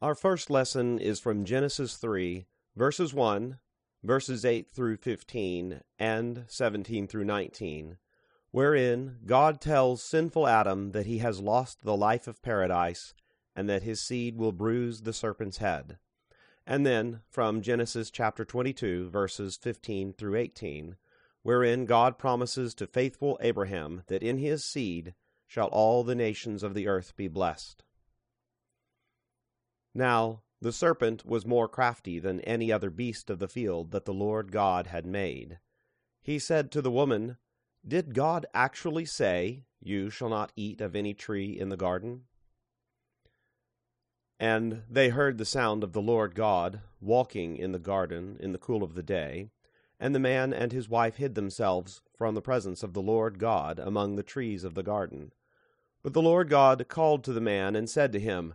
Our first lesson is from Genesis 3, verses 1, verses 8 through 15, and 17 through 19, wherein God tells sinful Adam that he has lost the life of paradise and that his seed will bruise the serpent's head. And then from Genesis chapter 22, verses 15 through 18, wherein God promises to faithful Abraham that in his seed shall all the nations of the earth be blessed. Now the serpent was more crafty than any other beast of the field that the Lord God had made. He said to the woman, Did God actually say, You shall not eat of any tree in the garden? And they heard the sound of the Lord God walking in the garden in the cool of the day, and the man and his wife hid themselves from the presence of the Lord God among the trees of the garden. But the Lord God called to the man and said to him,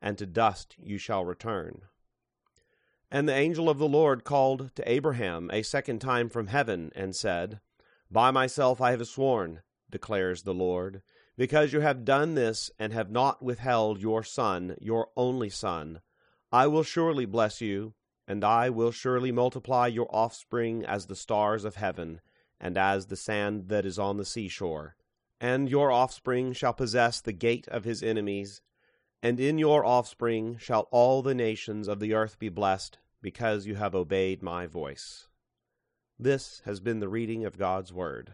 and to dust you shall return. And the angel of the Lord called to Abraham a second time from heaven, and said, By myself I have sworn, declares the Lord, because you have done this, and have not withheld your son, your only son. I will surely bless you, and I will surely multiply your offspring as the stars of heaven, and as the sand that is on the seashore. And your offspring shall possess the gate of his enemies and in your offspring shall all the nations of the earth be blessed, because you have obeyed my voice. This has been the reading of God's Word.